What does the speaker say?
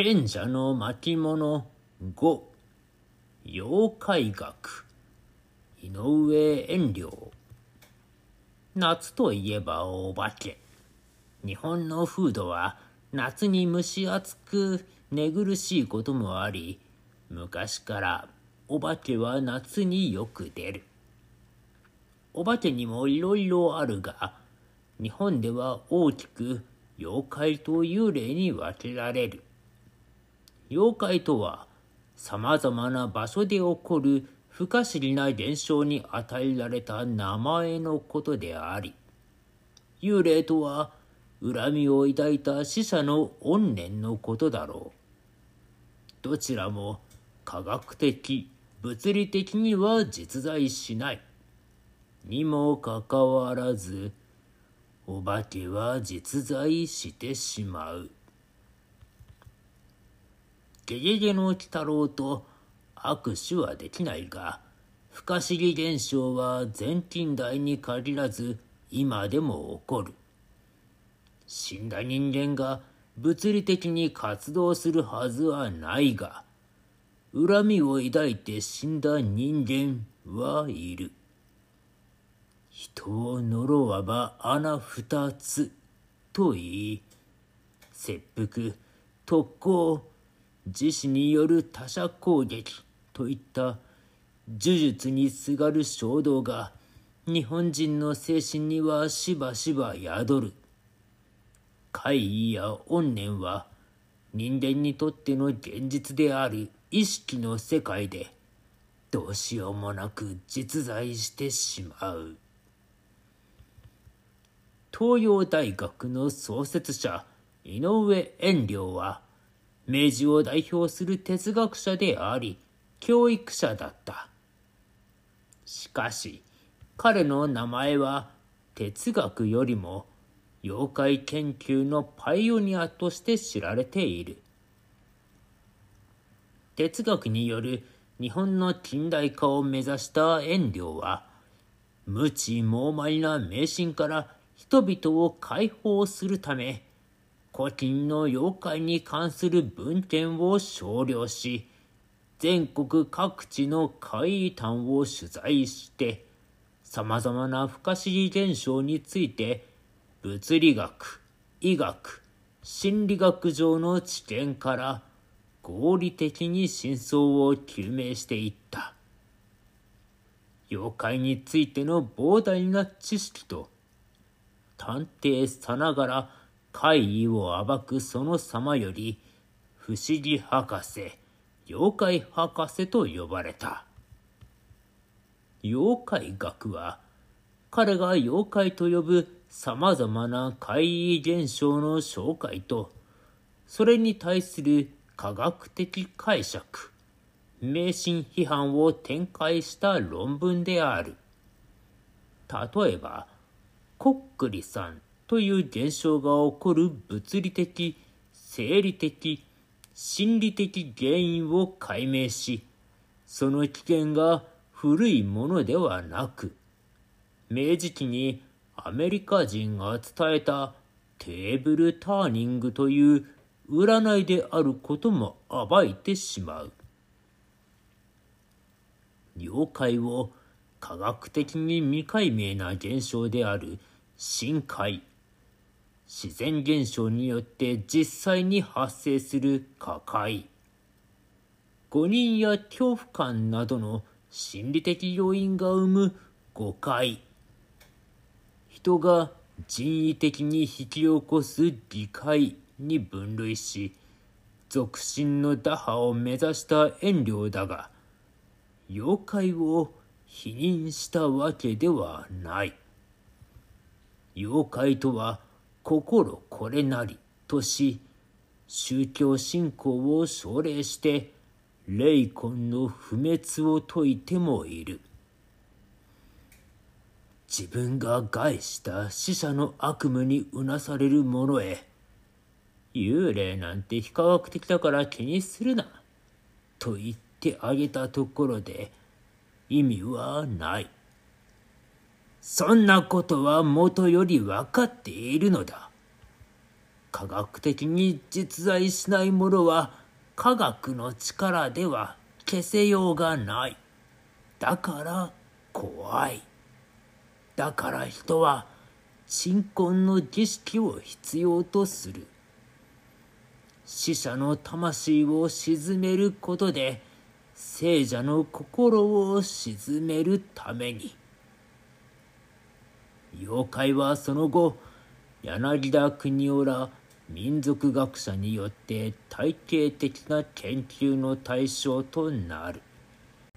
賢者の巻物5妖怪学。井上遠慮。夏といえばお化け。日本の風土は夏に蒸し暑く寝苦しいこともあり昔からお化けは夏によく出る。お化けにもいろいろあるが日本では大きく妖怪と幽霊に分けられる。妖怪とは様々な場所で起こる不可思議な現象に与えられた名前のことであり幽霊とは恨みを抱いた死者の怨念のことだろうどちらも科学的物理的には実在しないにもかかわらずお化けは実在してしまう。ゲゲゲの鬼太郎と握手はできないが、不可思議現象は全近代に限らず今でも起こる。死んだ人間が物理的に活動するはずはないが、恨みを抱いて死んだ人間はいる。人を呪わば穴二つと言い、切腹、特攻、自死による他者攻撃といった呪術にすがる衝動が日本人の精神にはしばしば宿る。怪異や怨念は人間にとっての現実である意識の世界でどうしようもなく実在してしまう。東洋大学の創設者井上遠慮は明治を代表する哲学者であり、教育者だった。しかし、彼の名前は哲学よりも妖怪研究のパイオニアとして知られている。哲学による日本の近代化を目指した遠慮は、無知猛獰な迷信から人々を解放するため、古今の妖怪に関する文献を少量し、全国各地の怪異譚を取材して、様々な不可思議現象について、物理学、医学、心理学上の知見から合理的に真相を究明していった。妖怪についての膨大な知識と、探偵さながら怪異を暴くその様より、不思議博士、妖怪博士と呼ばれた。妖怪学は、彼が妖怪と呼ぶ様々な怪異現象の紹介と、それに対する科学的解釈、迷信批判を展開した論文である。例えば、コックリさんという現象が起こる物理的、生理的、心理的原因を解明し、その危険が古いものではなく、明治期にアメリカ人が伝えたテーブルターニングという占いであることも暴いてしまう。妖怪を科学的に未解明な現象である深海自然現象によって実際に発生する火海。誤認や恐怖感などの心理的要因が生む誤解人が人為的に引き起こす理解に分類し俗心の打破を目指した遠慮だが妖怪を否認したわけではない。妖怪とは心これなりとし、宗教信仰を奨励して、霊魂の不滅を説いてもいる。自分が害した死者の悪夢にうなされる者へ、幽霊なんて非科学的だから気にするな、と言ってあげたところで、意味はない。そんなことはもとより分かっているのだ。科学的に実在しないものは科学の力では消せようがない。だから怖い。だから人は鎮魂の儀式を必要とする。死者の魂を鎮めることで聖者の心を鎮めるために。妖怪はその後柳田国夫ら民族学者によって体系的な研究の対象となる。